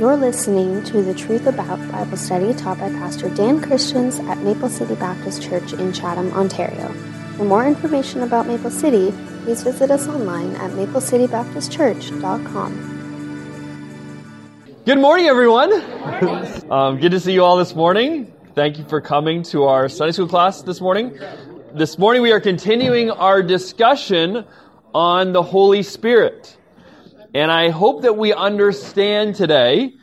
You're listening to the Truth About Bible Study taught by Pastor Dan Christians at Maple City Baptist Church in Chatham, Ontario. For more information about Maple City, please visit us online at maplecitybaptistchurch.com. Good morning, everyone. um, good to see you all this morning. Thank you for coming to our Sunday school class this morning. This morning we are continuing our discussion on the Holy Spirit. And I hope that we understand today,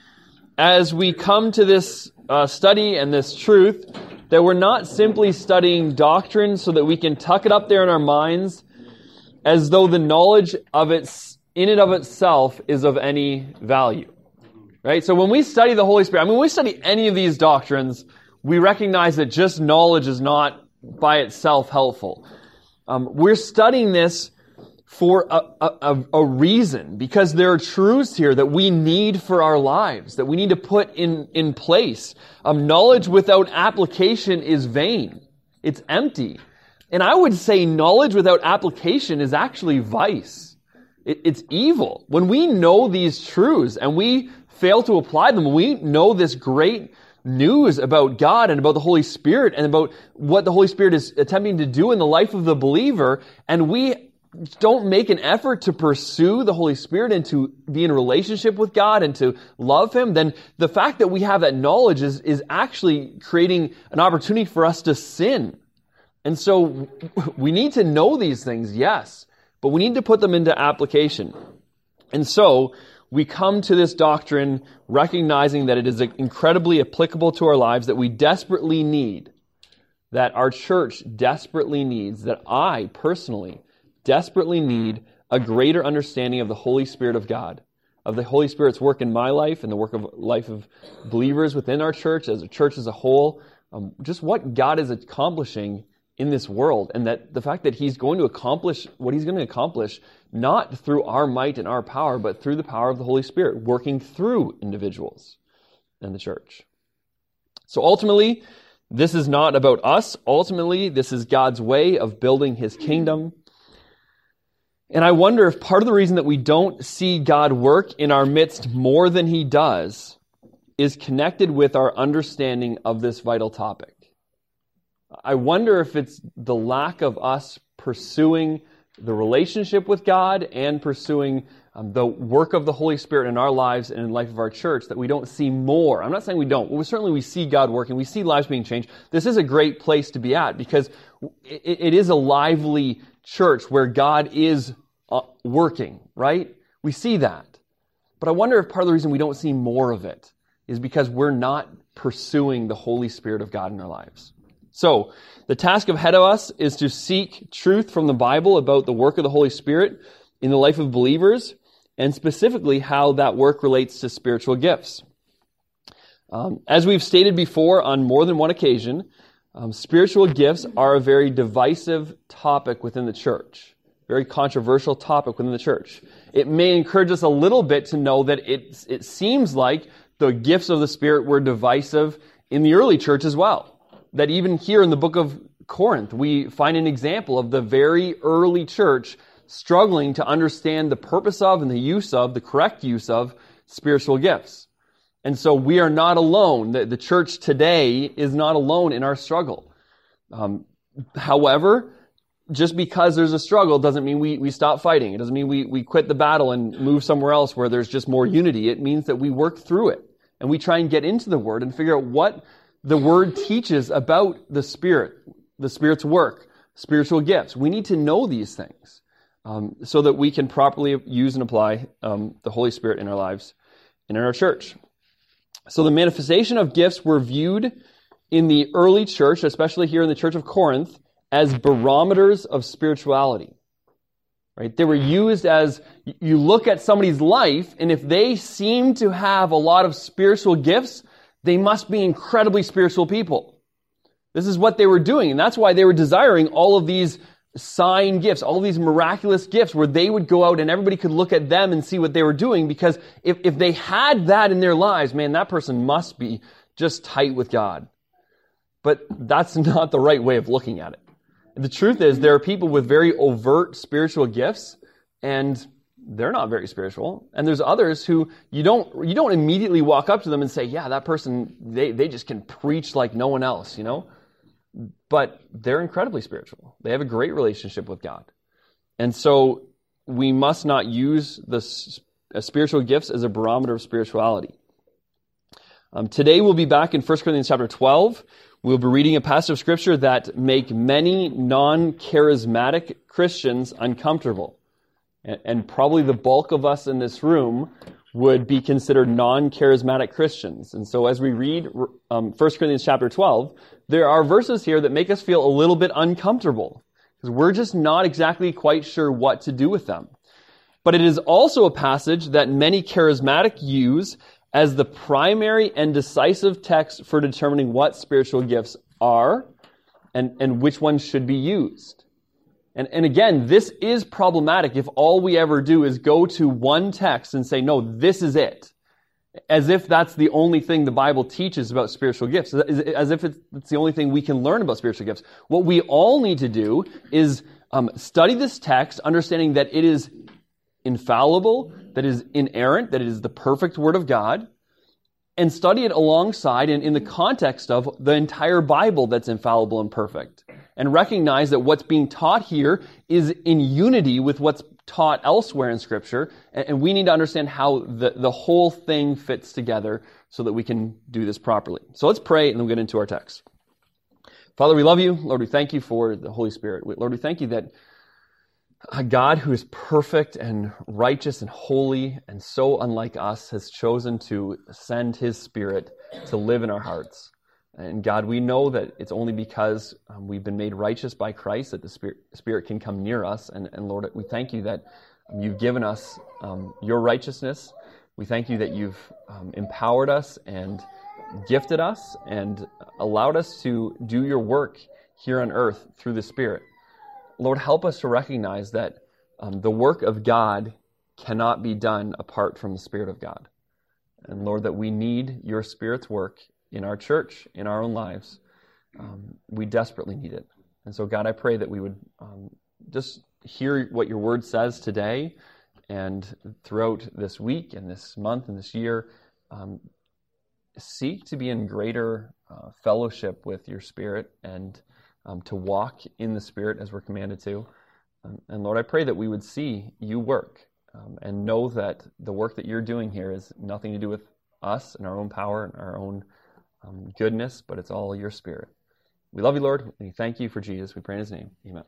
as we come to this uh, study and this truth, that we're not simply studying doctrine so that we can tuck it up there in our minds as though the knowledge of its, in and of itself is of any value. Right? So when we study the Holy Spirit, I mean, when we study any of these doctrines, we recognize that just knowledge is not by itself helpful. Um, we're studying this for a, a, a, reason, because there are truths here that we need for our lives, that we need to put in, in place. Um, knowledge without application is vain. It's empty. And I would say knowledge without application is actually vice. It, it's evil. When we know these truths and we fail to apply them, we know this great news about God and about the Holy Spirit and about what the Holy Spirit is attempting to do in the life of the believer, and we don't make an effort to pursue the Holy Spirit and to be in relationship with God and to love Him, then the fact that we have that knowledge is, is actually creating an opportunity for us to sin. And so we need to know these things, yes, but we need to put them into application. And so we come to this doctrine recognizing that it is incredibly applicable to our lives, that we desperately need, that our church desperately needs, that I personally desperately need a greater understanding of the Holy Spirit of God, of the Holy Spirit's work in my life and the work of life of believers within our church, as a church as a whole, um, just what God is accomplishing in this world, and that the fact that He's going to accomplish what He's going to accomplish not through our might and our power, but through the power of the Holy Spirit working through individuals and the church. So ultimately, this is not about us. Ultimately, this is God's way of building His kingdom. And I wonder if part of the reason that we don't see God work in our midst more than he does is connected with our understanding of this vital topic. I wonder if it's the lack of us pursuing the relationship with God and pursuing um, the work of the Holy Spirit in our lives and in the life of our church that we don't see more. I'm not saying we don't. Well, certainly we see God working. We see lives being changed. This is a great place to be at because it, it is a lively church where God is uh, working, right? We see that. But I wonder if part of the reason we don't see more of it is because we're not pursuing the Holy Spirit of God in our lives. So, the task ahead of us is to seek truth from the Bible about the work of the Holy Spirit in the life of believers, and specifically how that work relates to spiritual gifts. Um, as we've stated before on more than one occasion, um, spiritual gifts are a very divisive topic within the church very controversial topic within the church. It may encourage us a little bit to know that it, it seems like the gifts of the Spirit were divisive in the early church as well. That even here in the book of Corinth, we find an example of the very early church struggling to understand the purpose of and the use of, the correct use of spiritual gifts. And so we are not alone. The, the church today is not alone in our struggle. Um, however, just because there's a struggle doesn't mean we, we stop fighting. It doesn't mean we, we quit the battle and move somewhere else where there's just more unity. It means that we work through it and we try and get into the Word and figure out what the Word teaches about the Spirit, the Spirit's work, spiritual gifts. We need to know these things um, so that we can properly use and apply um, the Holy Spirit in our lives and in our church. So the manifestation of gifts were viewed in the early church, especially here in the Church of Corinth, as barometers of spirituality. Right? They were used as you look at somebody's life, and if they seem to have a lot of spiritual gifts, they must be incredibly spiritual people. This is what they were doing, and that's why they were desiring all of these sign gifts, all these miraculous gifts where they would go out and everybody could look at them and see what they were doing because if, if they had that in their lives, man, that person must be just tight with God. But that's not the right way of looking at it. The truth is, there are people with very overt spiritual gifts, and they're not very spiritual. And there's others who you don't, you don't immediately walk up to them and say, yeah, that person, they, they just can preach like no one else, you know? But they're incredibly spiritual. They have a great relationship with God. And so we must not use the uh, spiritual gifts as a barometer of spirituality. Um, today we'll be back in 1 Corinthians chapter 12. We'll be reading a passage of scripture that make many non-charismatic Christians uncomfortable. And, and probably the bulk of us in this room would be considered non-charismatic Christians. And so as we read um, 1 Corinthians chapter 12, there are verses here that make us feel a little bit uncomfortable because we're just not exactly quite sure what to do with them. But it is also a passage that many charismatic use as the primary and decisive text for determining what spiritual gifts are and, and which ones should be used. And, and again, this is problematic if all we ever do is go to one text and say, no, this is it. As if that's the only thing the Bible teaches about spiritual gifts. As if it's the only thing we can learn about spiritual gifts. What we all need to do is um, study this text, understanding that it is infallible, that is inerrant, that it is the perfect Word of God, and study it alongside and in the context of the entire Bible that's infallible and perfect. And recognize that what's being taught here is in unity with what's taught elsewhere in Scripture, and we need to understand how the, the whole thing fits together so that we can do this properly. So let's pray and then we'll get into our text. Father, we love you. Lord, we thank you for the Holy Spirit. Lord, we thank you that a God who is perfect and righteous and holy and so unlike us has chosen to send his Spirit to live in our hearts. And God, we know that it's only because um, we've been made righteous by Christ that the Spirit, Spirit can come near us. And, and, Lord, we thank you that you've given us um, your righteousness. We thank you that you've um, empowered us and gifted us and allowed us to do your work here on earth through the Spirit. Lord, help us to recognize that um, the work of God cannot be done apart from the Spirit of God. And Lord, that we need your Spirit's work in our church, in our own lives. Um, we desperately need it. And so, God, I pray that we would um, just hear what your word says today and throughout this week and this month and this year, um, seek to be in greater uh, fellowship with your Spirit and um, to walk in the Spirit as we're commanded to. Um, and Lord, I pray that we would see you work um, and know that the work that you're doing here is nothing to do with us and our own power and our own um, goodness, but it's all your Spirit. We love you, Lord. We thank you for Jesus. We pray in his name. Amen.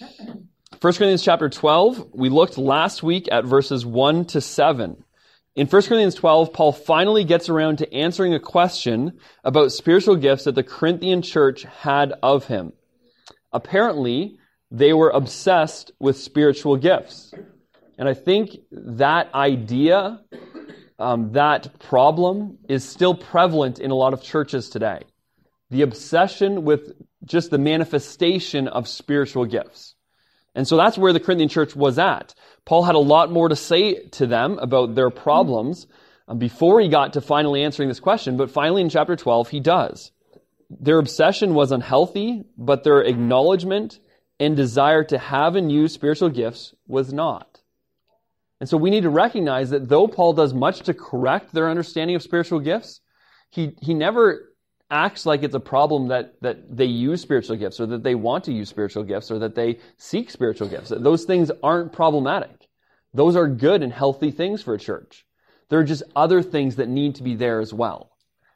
1 Corinthians chapter 12, we looked last week at verses 1 to 7. In 1 Corinthians 12, Paul finally gets around to answering a question about spiritual gifts that the Corinthian church had of him. Apparently, they were obsessed with spiritual gifts. And I think that idea, um, that problem, is still prevalent in a lot of churches today. The obsession with just the manifestation of spiritual gifts. And so that's where the Corinthian church was at. Paul had a lot more to say to them about their problems um, before he got to finally answering this question, but finally in chapter 12, he does. Their obsession was unhealthy, but their acknowledgement and desire to have and use spiritual gifts was not. And so we need to recognize that though Paul does much to correct their understanding of spiritual gifts, he, he never acts like it's a problem that, that they use spiritual gifts or that they want to use spiritual gifts or that they seek spiritual gifts. Those things aren't problematic. Those are good and healthy things for a church. There are just other things that need to be there as well.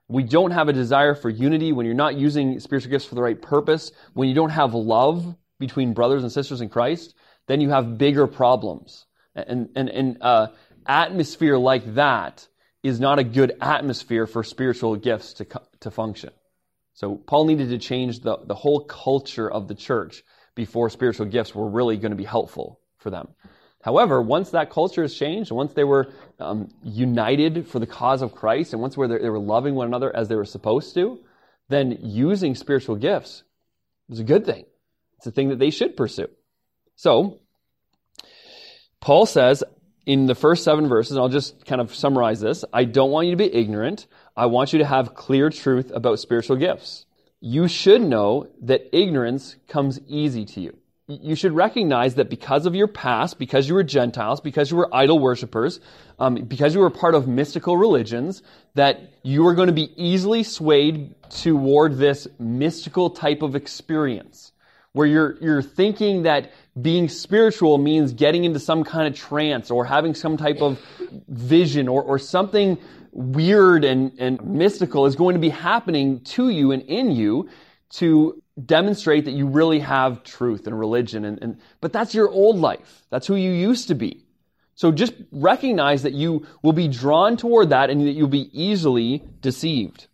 We don't have a desire for unity when you're not using spiritual gifts for the right purpose, when you don't have love between brothers and sisters in Christ, then you have bigger problems. And, and, and uh, atmosphere like that is not a good atmosphere for spiritual gifts to, to function. So Paul needed to change the, the whole culture of the church before spiritual gifts were really going to be helpful for them. However, once that culture has changed, once they were um, united for the cause of Christ, and once where they were loving one another as they were supposed to, then using spiritual gifts is a good thing. It's a thing that they should pursue. So, Paul says, in the first seven verses, I'll just kind of summarize this. I don't want you to be ignorant. I want you to have clear truth about spiritual gifts. You should know that ignorance comes easy to you. you should recognize that because of your past, because you were Gentiles, because you were idol worshippers, um, because you were part of mystical religions, that you are going to be easily swayed toward this mystical type of experience, where you're you're thinking that being spiritual means getting into some kind of trance or having some type of vision or, or something weird and, and mystical is going to be happening to you and in you to demonstrate that you really have truth and religion and, and but that's your old life. That's who you used to be. So just recognize that you will be drawn toward that and that you'll be easily deceived.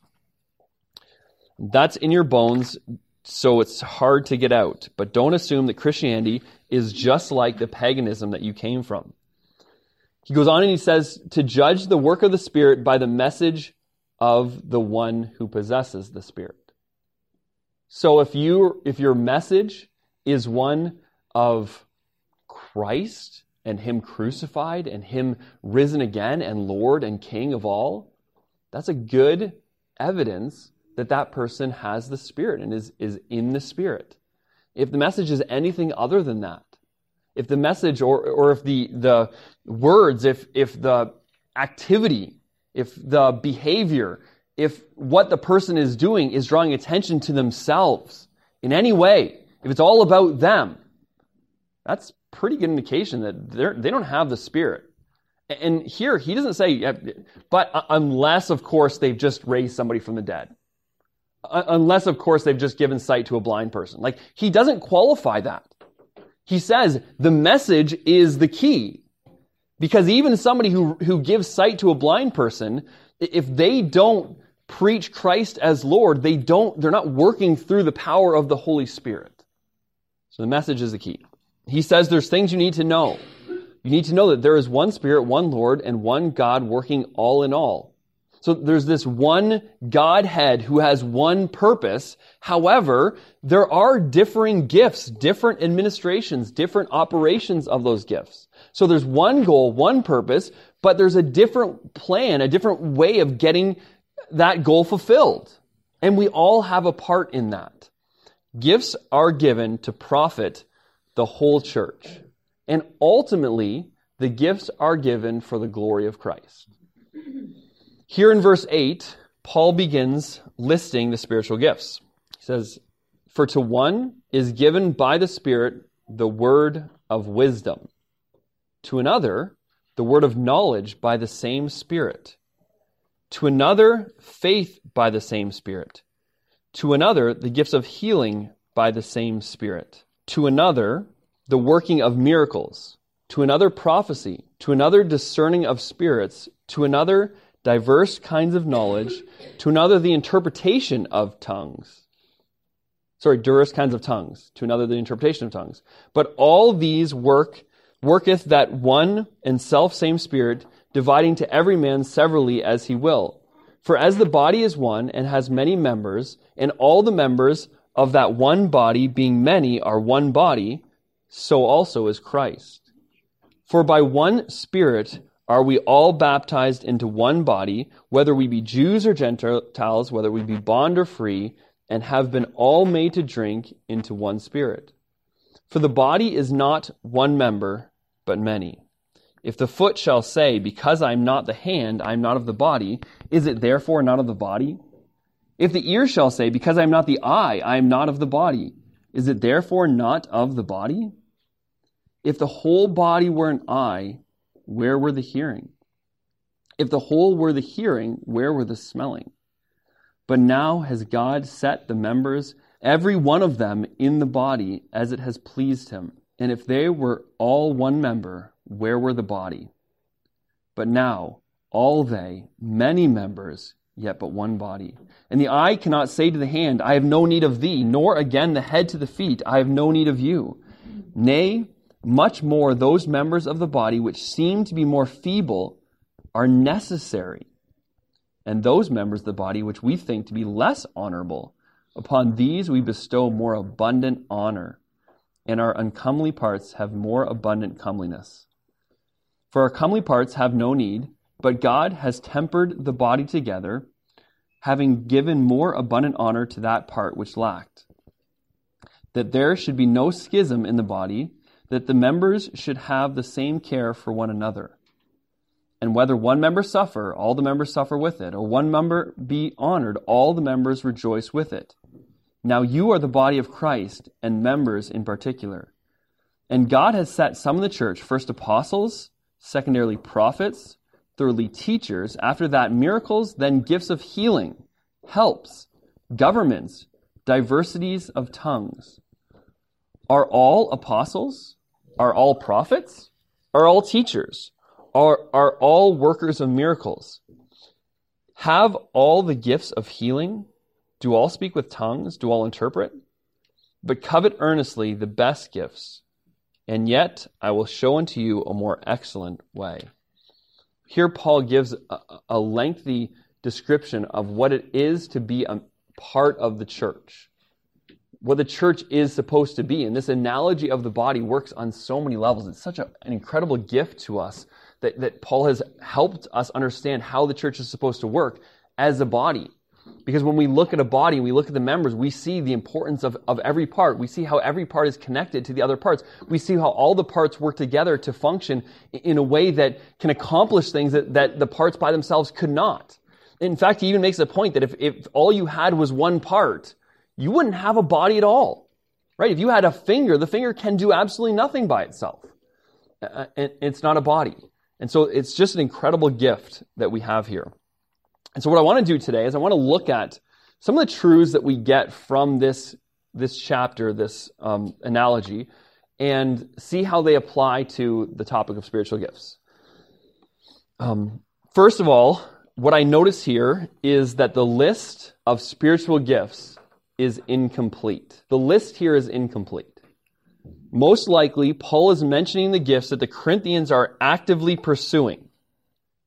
That's in your bones so it's hard to get out. But don't assume that christianity is just like the paganism that you came from. He goes on and he says to judge the work of the spirit by the message of the one who possesses the spirit. So if you if your message is one of Christ and him crucified and him risen again and Lord and King of all, that's a good evidence that that person has the Spirit and is, is in the Spirit. If the message is anything other than that, if the message or, or if the, the words, if, if the activity, if the behavior if what the person is doing is drawing attention to themselves in any way, if it's all about them, that's pretty good indication that they're, they don't have the Spirit. And here, he doesn't say, but uh, unless, of course, they've just raised somebody from the dead. Uh, unless, of course, they've just given sight to a blind person. Like, he doesn't qualify that. He says the message is the key. Because even somebody who, who gives sight to a blind person, if they don't preach Christ as Lord, they don't, they're not working through the power of the Holy Spirit. So the message is the key. He says there's things you need to know. You need to know that there is one Spirit, one Lord, and one God working all in all. So there's this one Godhead who has one purpose. However, there are differing gifts, different administrations, different operations of those gifts. So there's one goal, one purpose, but there's a different plan, a different way of getting that goal fulfilled. And we all have a part in that. Gifts are given to profit the whole church. And ultimately, the gifts are given for the glory of Christ. Here in verse 8, Paul begins listing the spiritual gifts. He says, For to one is given by the Spirit the word of wisdom, to another, the word of knowledge by the same Spirit to another, faith by the same Spirit. To another, the gifts of healing by the same Spirit. To another, the working of miracles. To another, prophecy. To another, discerning of spirits. To another, diverse kinds of knowledge. To another, the interpretation of tongues. Sorry, diverse kinds of tongues. To another, the interpretation of tongues. But all these work worketh that one and self same Spirit dividing to every man severally as he will. For as the body is one and has many members, and all the members of that one body, being many, are one body, so also is Christ. For by one Spirit are we all baptized into one body, whether we be Jews or Gentiles, whether we be bond or free, and have been all made to drink into one Spirit. For the body is not one member, but many. If the foot shall say, Because I am not the hand, I am not of the body, is it therefore not of the body? If the ear shall say, Because I am not the eye, I am not of the body, is it therefore not of the body? If the whole body were an eye, where were the hearing? If the whole were the hearing, where were the smelling? But now has God set the members, every one of them, in the body as it has pleased him. And if they were all one member, where were the body? But now, all they, many members, yet but one body. And the eye cannot say to the hand, I have no need of thee, nor again the head to the feet, I have no need of you. Nay, much more those members of the body which seem to be more feeble are necessary. And those members of the body which we think to be less honorable, upon these we bestow more abundant honor, and our uncomely parts have more abundant comeliness. For our comely parts have no need, but God has tempered the body together, having given more abundant honor to that part which lacked, that there should be no schism in the body, that the members should have the same care for one another. And whether one member suffer, all the members suffer with it, or one member be honored, all the members rejoice with it. Now you are the body of Christ, and members in particular. And God has set some in the church, first apostles, secondarily prophets, thirdly teachers, after that miracles, then gifts of healing, helps, governments, diversities of tongues. Are all apostles? Are all prophets? Are all teachers? Are, are all workers of miracles? Have all the gifts of healing? Do all speak with tongues? Do all interpret? But covet earnestly the best gifts, and yet I will show unto you a more excellent way. Here, Paul gives a, a lengthy description of what it is to be a part of the church, what the church is supposed to be. And this analogy of the body works on so many levels. It's such a, an incredible gift to us that, that Paul has helped us understand how the church is supposed to work as a body. Because when we look at a body we look at the members, we see the importance of, of every part. We see how every part is connected to the other parts. We see how all the parts work together to function in a way that can accomplish things that, that the parts by themselves could not. In fact, he even makes a point that if, if all you had was one part, you wouldn't have a body at all. Right? If you had a finger, the finger can do absolutely nothing by itself. Uh, it's not a body. And so it's just an incredible gift that we have here. And so what I want to do today is I want to look at some of the truths that we get from this, this chapter, this um, analogy, and see how they apply to the topic of spiritual gifts. Um, first of all, what I notice here is that the list of spiritual gifts is incomplete. The list here is incomplete. Most likely, Paul is mentioning the gifts that the Corinthians are actively pursuing.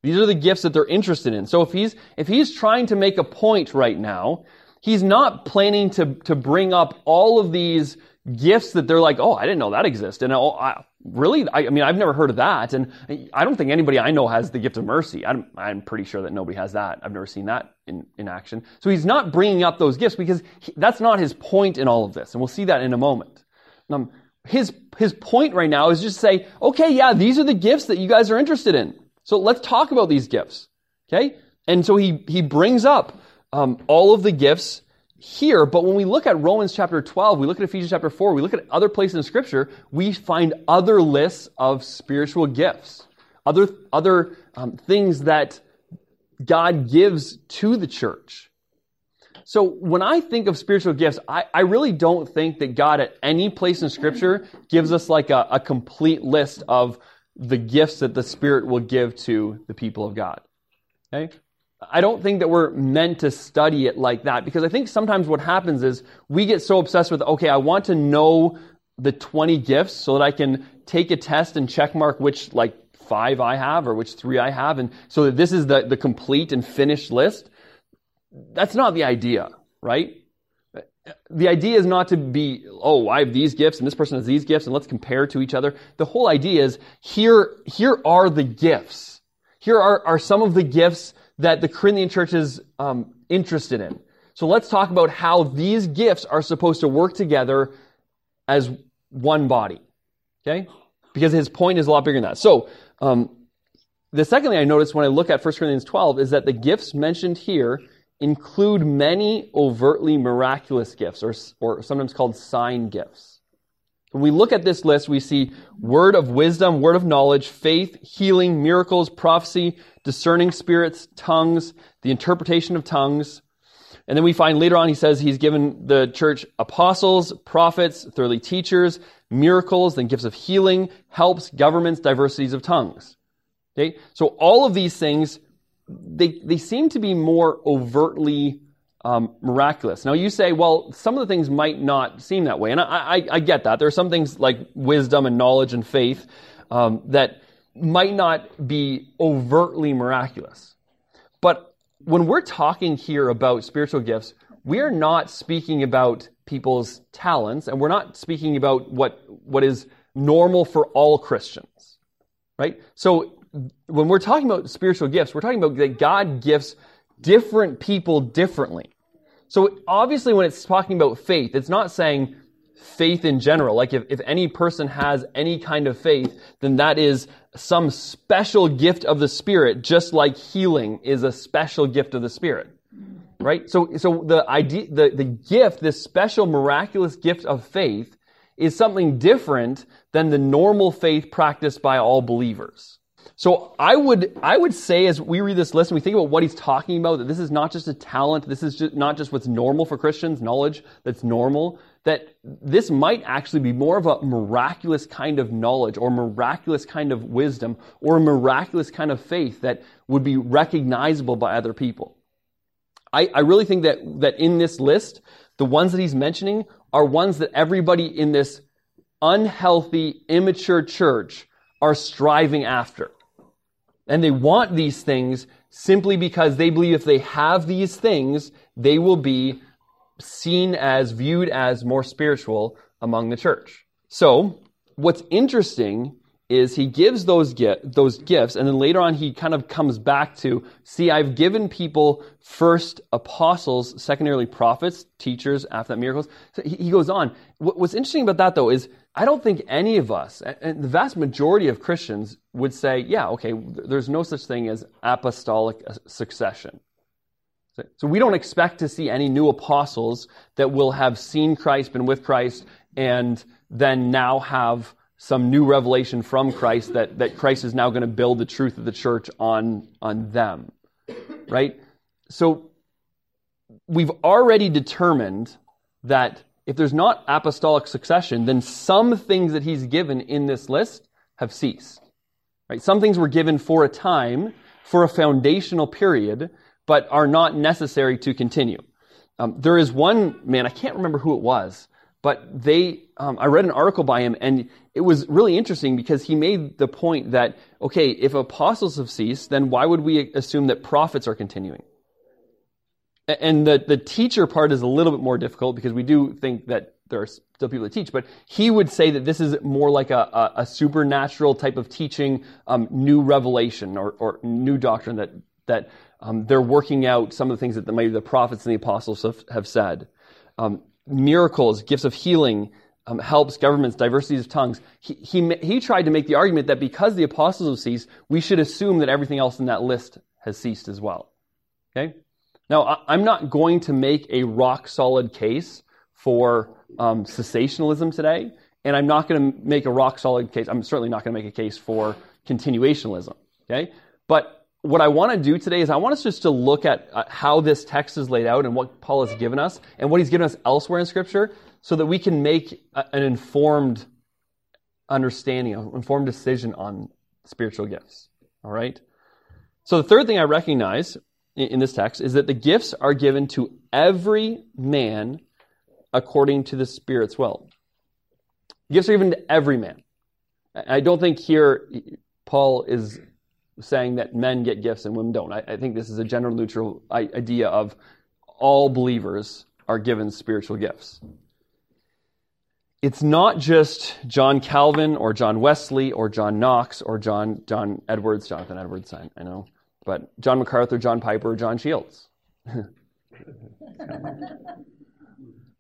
These are the gifts that they're interested in. So if he's, if he's trying to make a point right now, he's not planning to, to bring up all of these gifts that they're like, oh, I didn't know that existed. And oh, I, really, I, I, mean, I've never heard of that. And I don't think anybody I know has the gift of mercy. I'm, I'm pretty sure that nobody has that. I've never seen that in, in action. So he's not bringing up those gifts because he, that's not his point in all of this. And we'll see that in a moment. Um, his, his point right now is just to say, okay, yeah, these are the gifts that you guys are interested in. So let's talk about these gifts. Okay? And so he, he brings up um, all of the gifts here, but when we look at Romans chapter 12, we look at Ephesians chapter 4, we look at other places in Scripture, we find other lists of spiritual gifts, other, other um, things that God gives to the church. So when I think of spiritual gifts, I, I really don't think that God at any place in Scripture gives us like a, a complete list of the gifts that the Spirit will give to the people of God. Okay? I don't think that we're meant to study it like that because I think sometimes what happens is we get so obsessed with, okay, I want to know the 20 gifts so that I can take a test and check mark which like five I have or which three I have and so that this is the, the complete and finished list. That's not the idea, right? the idea is not to be, oh, I have these gifts and this person has these gifts and let's compare to each other. The whole idea is here, here are the gifts. Here are, are some of the gifts that the Corinthian church is um, interested in. So let's talk about how these gifts are supposed to work together as one body. Okay? Because his point is a lot bigger than that. So, um, the second thing I noticed when I look at 1 Corinthians 12 is that the gifts mentioned here include many overtly miraculous gifts, or, or sometimes called sign gifts. When we look at this list, we see word of wisdom, word of knowledge, faith, healing, miracles, prophecy, discerning spirits, tongues, the interpretation of tongues. And then we find later on, he says he's given the church apostles, prophets, thoroughly teachers, miracles, then gifts of healing, helps, governments, diversities of tongues. Okay? So all of these things they, they seem to be more overtly um, miraculous. Now you say, well, some of the things might not seem that way, and I, I, I get that. There are some things like wisdom and knowledge and faith um, that might not be overtly miraculous. But when we're talking here about spiritual gifts, we are not speaking about people's talents, and we're not speaking about what what is normal for all Christians, right? So when we're talking about spiritual gifts, we're talking about that God gifts different people differently. So obviously, when it's talking about faith, it's not saying faith in general. Like if, if any person has any kind of faith, then that is some special gift of the Spirit, just like healing is a special gift of the Spirit. Right? So, so the idea, the, the gift, this special miraculous gift of faith is something different than the normal faith practiced by all believers. So I would, I would say as we read this list and we think about what he's talking about, that this is not just a talent, this is just not just what's normal for Christians, knowledge that's normal, that this might actually be more of a miraculous kind of knowledge or miraculous kind of wisdom or miraculous kind of faith that would be recognizable by other people. I, I really think that, that in this list, the ones that he's mentioning are ones that everybody in this unhealthy, immature church are striving after. And they want these things simply because they believe if they have these things, they will be seen as, viewed as more spiritual among the church. So, what's interesting is he gives those get, those gifts, and then later on he kind of comes back to, see, I've given people first apostles, secondarily prophets, teachers, after that miracles. So he, he goes on. what's interesting about that though is I don't think any of us, and the vast majority of Christians would say, yeah, okay, there's no such thing as apostolic uh, succession. So we don't expect to see any new apostles that will have seen Christ, been with Christ, and then now have some new revelation from Christ that, that Christ is now going to build the truth of the church on, on them. Right? So we've already determined that if there's not apostolic succession, then some things that he's given in this list have ceased. Right? Some things were given for a time, for a foundational period, but are not necessary to continue. Um, there is one man, I can't remember who it was, but they, um, I read an article by him, and it was really interesting because he made the point that, okay, if apostles have ceased, then why would we assume that prophets are continuing? And the, the teacher part is a little bit more difficult because we do think that there are still people that teach, but he would say that this is more like a, a, a supernatural type of teaching, um, new revelation or, or new doctrine that, that um, they're working out some of the things that the, maybe the prophets and the apostles have, have said. Um, miracles, gifts of healing, um, helps, governments, diversities of tongues. He, he, he tried to make the argument that because the apostles have ceased, we should assume that everything else in that list has ceased as well. Okay? Now, I'm not going to make a rock solid case for um, cessationalism today, and I'm not going to make a rock solid case. I'm certainly not going to make a case for continuationalism. Okay? But what I want to do today is I want us just to look at uh, how this text is laid out and what Paul has given us and what he's given us elsewhere in Scripture so that we can make a, an informed understanding, an informed decision on spiritual gifts. All right? So the third thing I recognize in, this text is that the gifts are given to every man according to the Spirit's will. Gifts are given to every man. I don't think here Paul is saying that men get gifts and women don't. I, I think this is a gender neutral idea of all believers are given spiritual gifts. It's not just John Calvin or John Wesley or John Knox or John John Edwards, Jonathan Edwards, I, I know, but John MacArthur, John Piper, John Shields.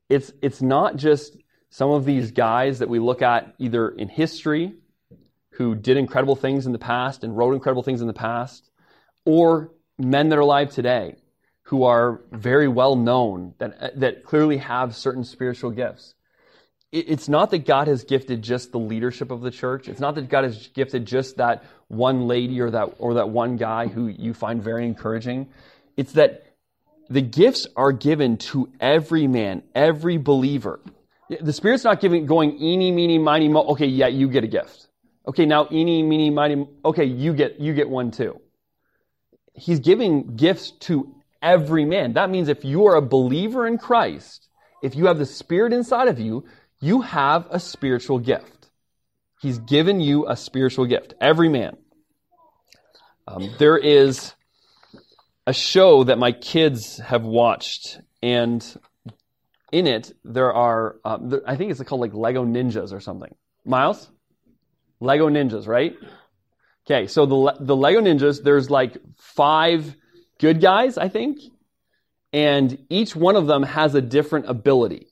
it's it's not just some of these guys that we look at either in history who did incredible things in the past and wrote incredible things in the past, or men that are alive today who are very well known, that, that clearly have certain spiritual gifts. It's not that God has gifted just the leadership of the church. It's not that God has gifted just that one lady or that, or that one guy who you find very encouraging. It's that the gifts are given to every man, every believer. The Spirit's not giving, going eeny, meeny, miny, mo. Okay, yeah, you get a gift. Okay, now eeny, meeny, miny, okay, you get, you get one too. He's giving gifts to every man. That means if you are a believer in Christ, if you have the Spirit inside of you, you have a spiritual gift. He's given you a spiritual gift. Every man. Um, there is a show that my kids have watched, and in it there are, uh, I think it's called like Lego Ninjas or something. Miles? Lego Ninjas, right? Okay, so the, the Lego Ninjas, there's like five good guys, I think, and each one of them has a different ability.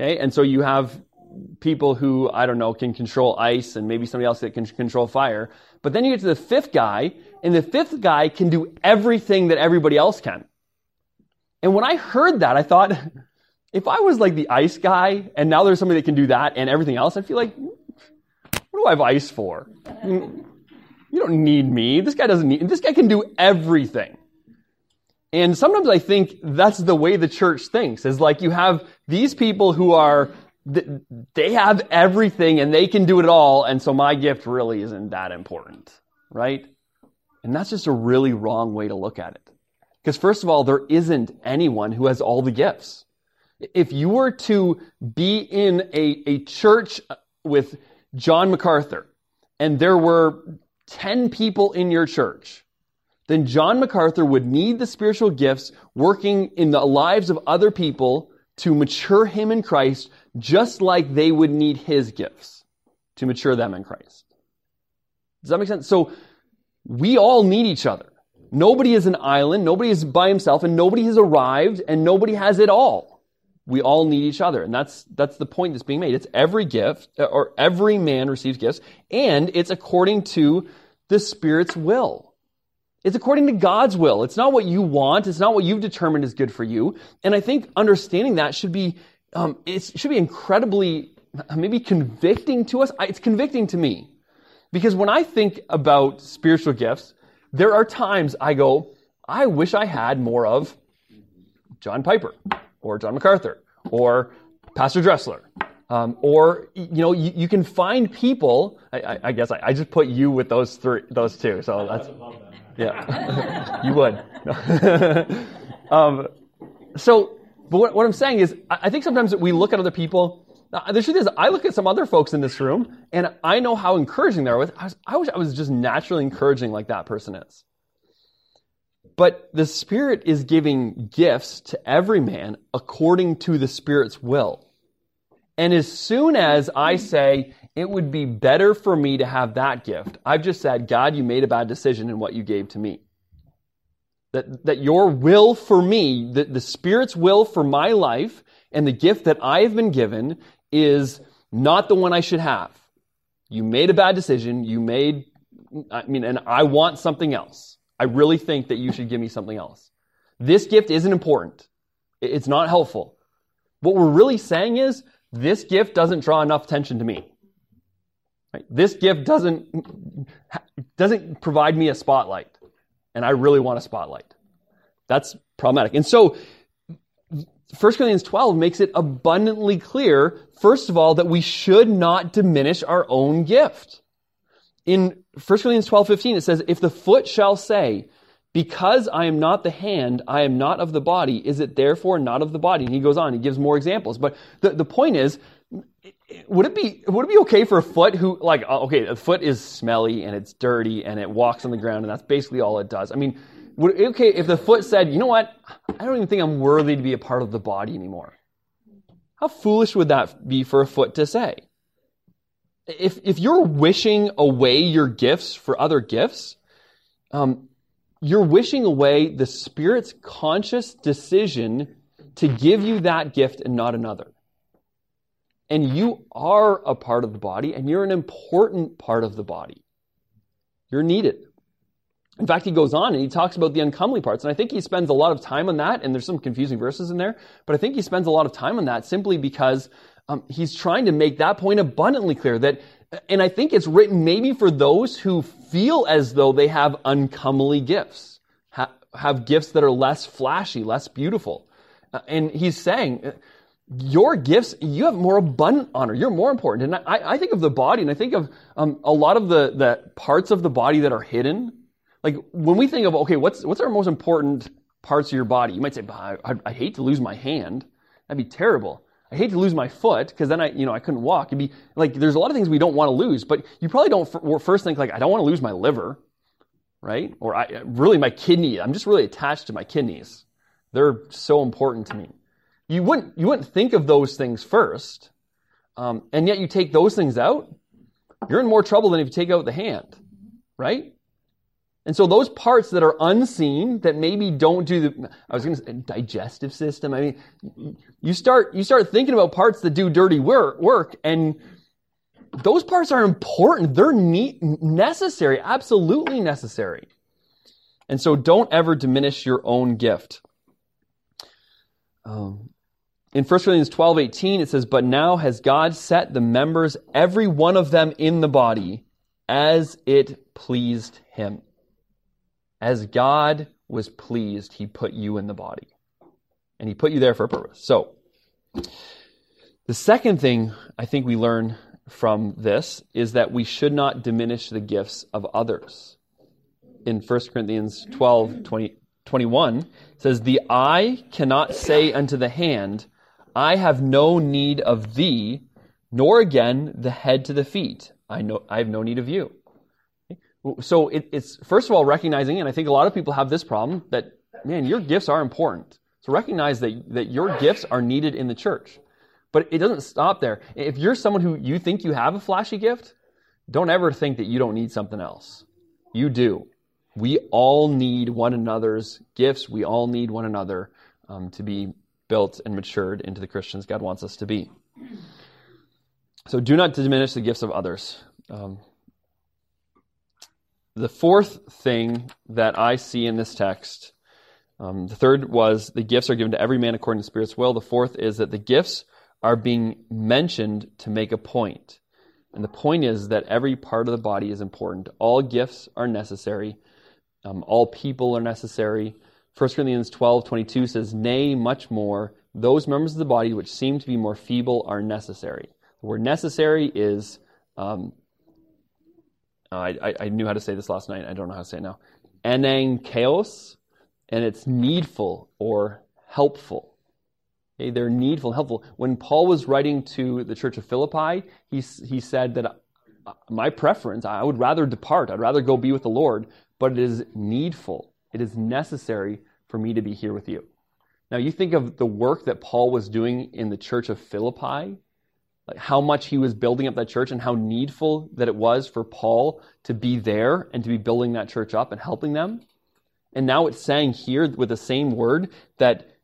Okay, and so you have people who, I don't know, can control ice and maybe somebody else that can control fire. But then you get to the fifth guy, and the fifth guy can do everything that everybody else can. And when I heard that, I thought, if I was like the ice guy, and now there's somebody that can do that and everything else, I'd feel like, what do I have ice for? you don't need me. This guy doesn't need, this guy can do everything. And sometimes I think that's the way the church thinks, is like you have these people who are they have everything and they can do it all, and so my gift really isn't that important, right? And that's just a really wrong way to look at it. Because first of all, there isn't anyone who has all the gifts. If you were to be in a, a church with John MacArthur, and there were 10 people in your church, then John MacArthur would need the spiritual gifts working in the lives of other people to mature him in Christ just like they would need his gifts to mature them in Christ. Does that make sense? So we all need each other. Nobody is an island, nobody is by himself, and nobody has arrived, and nobody has it all. We all need each other, and that's that's the point that's being made. It's every gift, or every man receives gifts, and it's according to the Spirit's will. It's according to God's will. It's not what you want. It's not what you've determined is good for you. And I think understanding that should be um, it should be incredibly, maybe convicting to us. It's convicting to me. Because when I think about spiritual gifts, there are times I go, I wish I had more of John Piper or John MacArthur or Pastor Dressler. Um, or you know, you, you, can find people. I, I, I guess I, I, just put you with those three, those two. So that's yeah, you would. um, so but what, what I'm saying is, I think sometimes we look at other people. The truth is, I look at some other folks in this room, and I know how encouraging they are with. I, was, I wish I was just naturally encouraging like that person is. But the Spirit is giving gifts to every man according to the Spirit's will. And as soon as I say, it would be better for me to have that gift, I've just said, God, you made a bad decision in what you gave to me. That, that your will for me, the, the Spirit's will for my life, and the gift that I have been given is not the one I should have. You made a bad decision. You made, I mean, and I want something else. I really think that you should give me something else. This gift isn't important. It's not helpful. What we're really saying is, this gift doesn't draw enough attention to me. This gift doesn't, doesn't provide me a spotlight and I really want a spotlight. That's problematic. And so, 1 Corinthians 12 makes it abundantly clear, first of all, that we should not diminish our own gift. In 1 Corinthians 12, 15, it says, If the foot shall say, because I am not the hand, I am not of the body, is it therefore not of the body? And he goes on, he gives more examples. But the, the point is, would it be would it be okay for a foot who like uh, okay a foot is smelly and it's dirty and it walks on the ground and that's basically all it does. I mean would okay if the foot said you know what? I don't even think i'm worthy to be a part of the body anymore. How foolish would that be for a foot to say? If if you're wishing away your gifts for other gifts um, you're wishing away the spirit's conscious decision to give you that gift and not another and you are a part of the body, and you're an important part of the body. You're needed. In fact, he goes on and he talks about the uncomely parts. And I think he spends a lot of time on that. And there's some confusing verses in there. But I think he spends a lot of time on that simply because um, he's trying to make that point abundantly clear that, and I think it's written maybe for those who feel as though they have uncomely gifts, ha- have gifts that are less flashy, less beautiful. Uh, and he's saying, your gifts, you have more abundant honor. You're more important. And I, I think of the body and I think of um, a lot of the, the parts of the body that are hidden. Like when we think of, okay, what's, what's our most important parts of your body? You might say, I, I, hate to lose my hand. That'd be terrible. I hate to lose my foot because then I, you know, I couldn't walk. It'd be like, there's a lot of things we don't want to lose, but you probably don't first think like, I don't want to lose my liver, right? Or I, really my kidney. I'm just really attached to my kidneys. They're so important to me you wouldn't, you wouldn't think of those things first. Um, and yet you take those things out, you're in more trouble than if you take out the hand, right? And so those parts that are unseen, that maybe don't do the, I was going to say digestive system. I mean, you start, you start thinking about parts that do dirty work, work and those parts are important. They're neat, necessary, absolutely necessary. And so don't ever diminish your own gift. Um, in 1 Corinthians 12, 18, it says, But now has God set the members, every one of them in the body, as it pleased him. As God was pleased, he put you in the body. And he put you there for a purpose. So, the second thing I think we learn from this is that we should not diminish the gifts of others. In 1 Corinthians 12, 20, 21, says, The eye cannot say unto the hand, I have no need of thee, nor again the head to the feet. I know I have no need of you. So it, it's first of all recognizing, and I think a lot of people have this problem that man, your gifts are important. So recognize that that your gifts are needed in the church. But it doesn't stop there. If you're someone who you think you have a flashy gift, don't ever think that you don't need something else. You do. We all need one another's gifts. We all need one another um, to be built and matured into the Christians God wants us to be. So do not diminish the gifts of others. Um, the fourth thing that I see in this text, um, the third was the gifts are given to every man according to the Spirit's will. The fourth is that the gifts are being mentioned to make a point. And the point is that every part of the body is important. All gifts are necessary. Um, all people are necessary. 1 Corinthians 12, 22 says, Nay, much more, those members of the body which seem to be more feeble are necessary. The word necessary is, um, I, I, knew how to say this last night. I don't know how to say it now. Enang chaos, and it's needful or helpful. Okay, they're needful and helpful. When Paul was writing to the church of Philippi, he, he said that uh, my preference, I would rather depart. I'd rather go be with the Lord, but it is needful. It is necessary for me to be here with you. Now, you think of the work that Paul was doing in the church of Philippi, like how much he was building up that church and how needful that it was for Paul to be there and to be building that church up and helping them. And now it's saying here with the same word that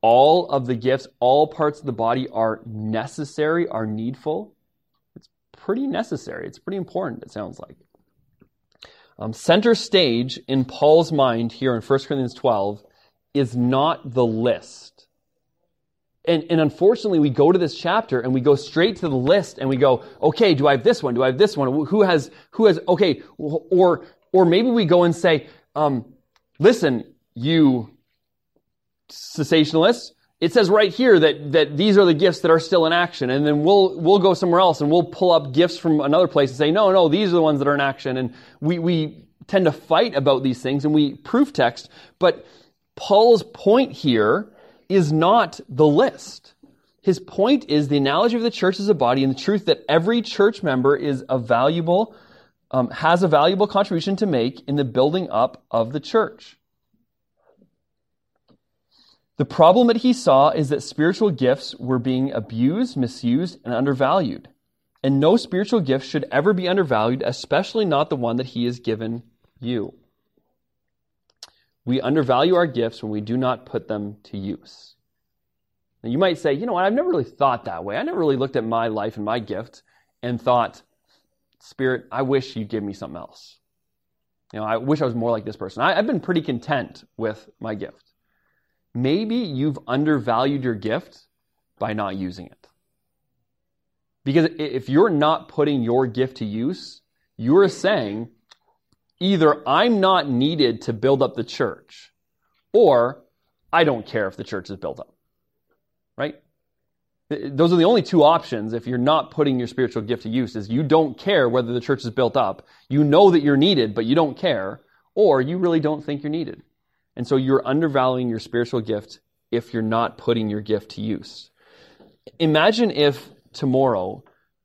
all of the gifts, all parts of the body are necessary, are needful. It's pretty necessary. It's pretty important, it sounds like. Um, center stage in Paul's mind here in 1 Corinthians 12 is not the list. And, and unfortunately, we go to this chapter and we go straight to the list and we go, okay, do I have this one? Do I have this one? Who has, who has, okay, or, or maybe we go and say, um, listen, you cessationalists, it says right here that, that these are the gifts that are still in action. And then we'll, we'll go somewhere else and we'll pull up gifts from another place and say, no, no, these are the ones that are in action. And we, we tend to fight about these things and we proof text. But Paul's point here is not the list. His point is the analogy of the church as a body and the truth that every church member is a valuable, um, has a valuable contribution to make in the building up of the church. The problem that he saw is that spiritual gifts were being abused, misused, and undervalued. And no spiritual gift should ever be undervalued, especially not the one that he has given you. We undervalue our gifts when we do not put them to use. Now, you might say, you know what, I've never really thought that way. I never really looked at my life and my gift and thought, Spirit, I wish you'd give me something else. You know, I wish I was more like this person. I, have been pretty content with my gift maybe you've undervalued your gift by not using it. Because if you're not putting your gift to use, you're saying either I'm not needed to build up the church, or I don't care if the church is built up. Right? Those are the only two options if you're not putting your spiritual gift to use is you don't care whether the church is built up. You know that you're needed, but you don't care, or you really don't think you're needed. And so you're undervaluing your spiritual gift if you're not putting your gift to use. Imagine if tomorrow,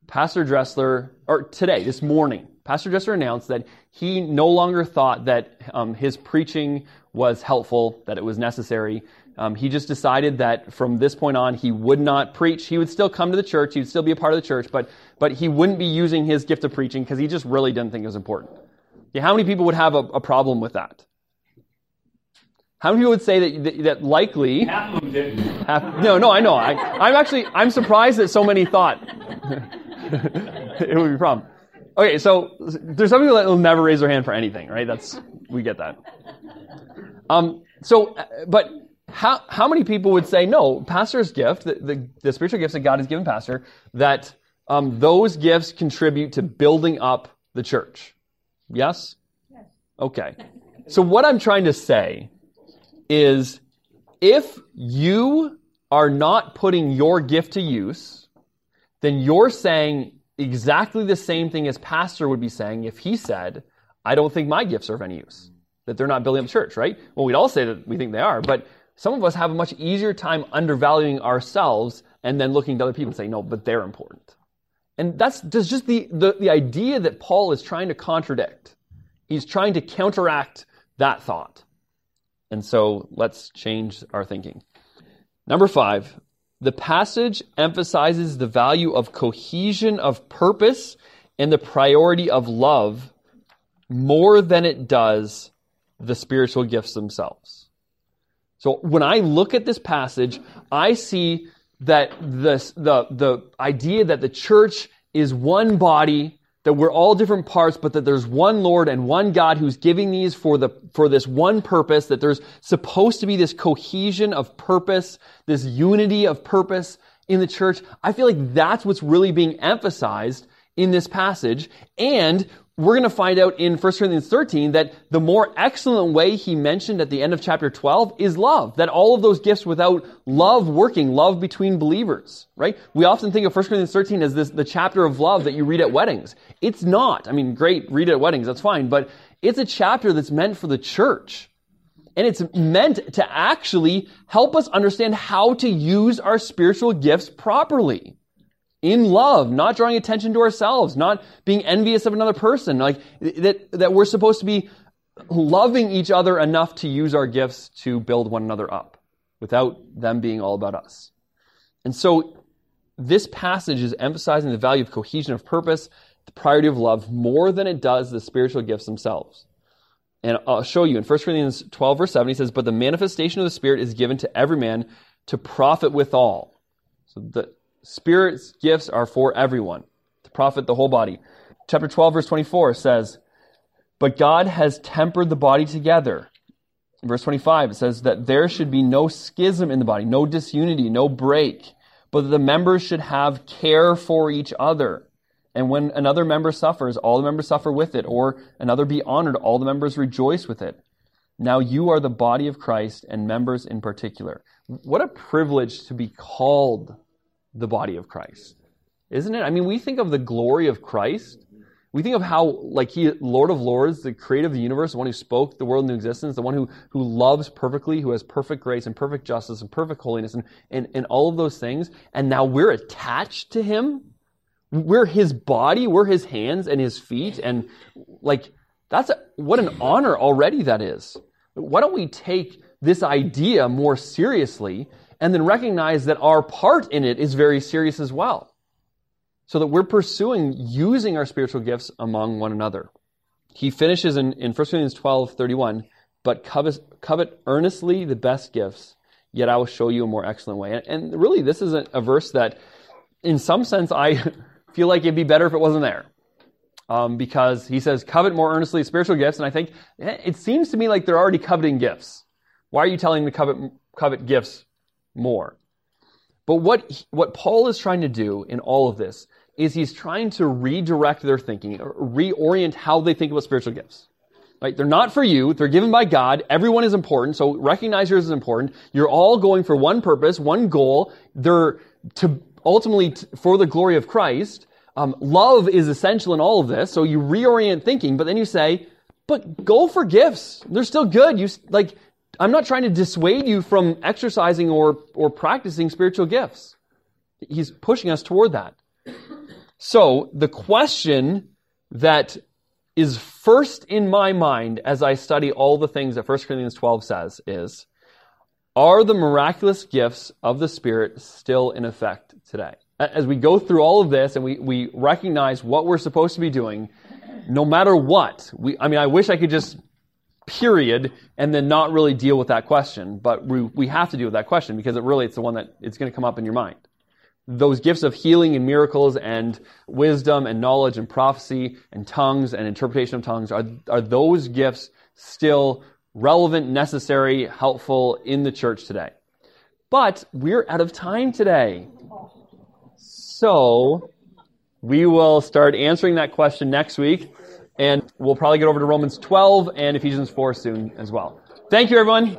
Pastor Dressler, or today, this morning, Pastor Dressler announced that he no longer thought that um, his preaching was helpful, that it was necessary. Um, he just decided that from this point on, he would not preach. He would still come to the church. He would still be a part of the church, but, but he wouldn't be using his gift of preaching because he just really didn't think it was important. Okay, how many people would have a, a problem with that? How many people would say that that, that likely? Half of them didn't. Half, no, no, I know. I, I'm actually I'm surprised that so many thought it would be a problem. Okay, so there's some people that will never raise their hand for anything, right? That's we get that. Um, so, but how how many people would say no? Pastor's gift, the, the, the spiritual gifts that God has given pastor, that um, those gifts contribute to building up the church. Yes. Yes. Okay. So what I'm trying to say is, if you are not putting your gift to use, then you're saying exactly the same thing as pastor would be saying if he said, I don't think my gifts are of any use. That they're not building up church, right? Well, we'd all say that we think they are, but some of us have a much easier time undervaluing ourselves and then looking to other people and saying, no, but they're important. And that's just the, the, the idea that Paul is trying to contradict. He's trying to counteract that thought. And so let's change our thinking. Number five, the passage emphasizes the value of cohesion of purpose and the priority of love more than it does the spiritual gifts themselves. So when I look at this passage, I see that this, the, the idea that the church is one body, that we're all different parts, but that there's one Lord and one God who's giving these for the, for this one purpose, that there's supposed to be this cohesion of purpose, this unity of purpose in the church. I feel like that's what's really being emphasized in this passage. And we're going to find out in 1 Corinthians 13 that the more excellent way he mentioned at the end of chapter 12 is love. That all of those gifts without love working, love between believers, right? We often think of 1 Corinthians 13 as this, the chapter of love that you read at weddings. It's not. I mean, great, read it at weddings, that's fine, but it's a chapter that's meant for the church. And it's meant to actually help us understand how to use our spiritual gifts properly in love, not drawing attention to ourselves, not being envious of another person, like that, that we're supposed to be loving each other enough to use our gifts to build one another up without them being all about us. And so this passage is emphasizing the value of cohesion of purpose, the priority of love more than it does the spiritual gifts themselves. And I'll show you in 1 Corinthians 12 verse 7, he says, But the manifestation of the Spirit is given to every man to profit withal. So the, Spirit's gifts are for everyone, to profit the whole body. Chapter 12, verse 24 says, But God has tempered the body together. verse 25, it says that there should be no schism in the body, no disunity, no break, but that the members should have care for each other. And when another member suffers, all the members suffer with it, or another be honored, all the members rejoice with it. Now you are the body of Christ and members in particular. What a privilege to be called the body of Christ. Isn't it? I mean, we think of the glory of Christ. We think of how, like, he, Lord of Lords, the creator of the universe, the one who spoke the world into existence, the one who, who loves perfectly, who has perfect grace and perfect justice and perfect holiness and, and, and all of those things. And now we're attached to him. We're his body, we're his hands and his feet. And, like, that's a, what an honor already that is. Why don't we take this idea more seriously and then recognize that our part in it is very serious as well. So that we're pursuing using our spiritual gifts among one another. He finishes in, in 1 Corinthians 12, 31, but covet, covet earnestly the best gifts, yet I will show you a more excellent way. And, and really, this is a, a, verse that, in some sense, I feel like it'd be better if it wasn't there. Um, because he says, covet more earnestly spiritual gifts, and I think eh, it seems to me like they're already coveting gifts. Why are you telling to covet, covet gifts more. But what, what Paul is trying to do in all of this is he's trying to redirect their thinking, reorient how they think about spiritual gifts. Right? They're not for you. They're given by God. Everyone is important. So recognize yours is important. You're all going for one purpose, one goal. They're to ultimately for the glory of Christ. Um, love is essential in all of this. So you reorient thinking, but then you say, but go for gifts. They're still good. You like I'm not trying to dissuade you from exercising or, or practicing spiritual gifts. He's pushing us toward that. So, the question that is first in my mind as I study all the things that 1 Corinthians 12 says is Are the miraculous gifts of the Spirit still in effect today? As we go through all of this and we, we recognize what we're supposed to be doing, no matter what, we, I mean, I wish I could just period and then not really deal with that question, but we, we have to deal with that question because it really, it's the one that it's going to come up in your mind. Those gifts of healing and miracles and wisdom and knowledge and prophecy and tongues and interpretation of tongues, are, are those gifts still relevant, necessary, helpful in the church today? But we're out of time today. So, we will start answering that question next week, and we'll probably get over to Romans 12 and Ephesians 4 soon as well. Thank you, everyone.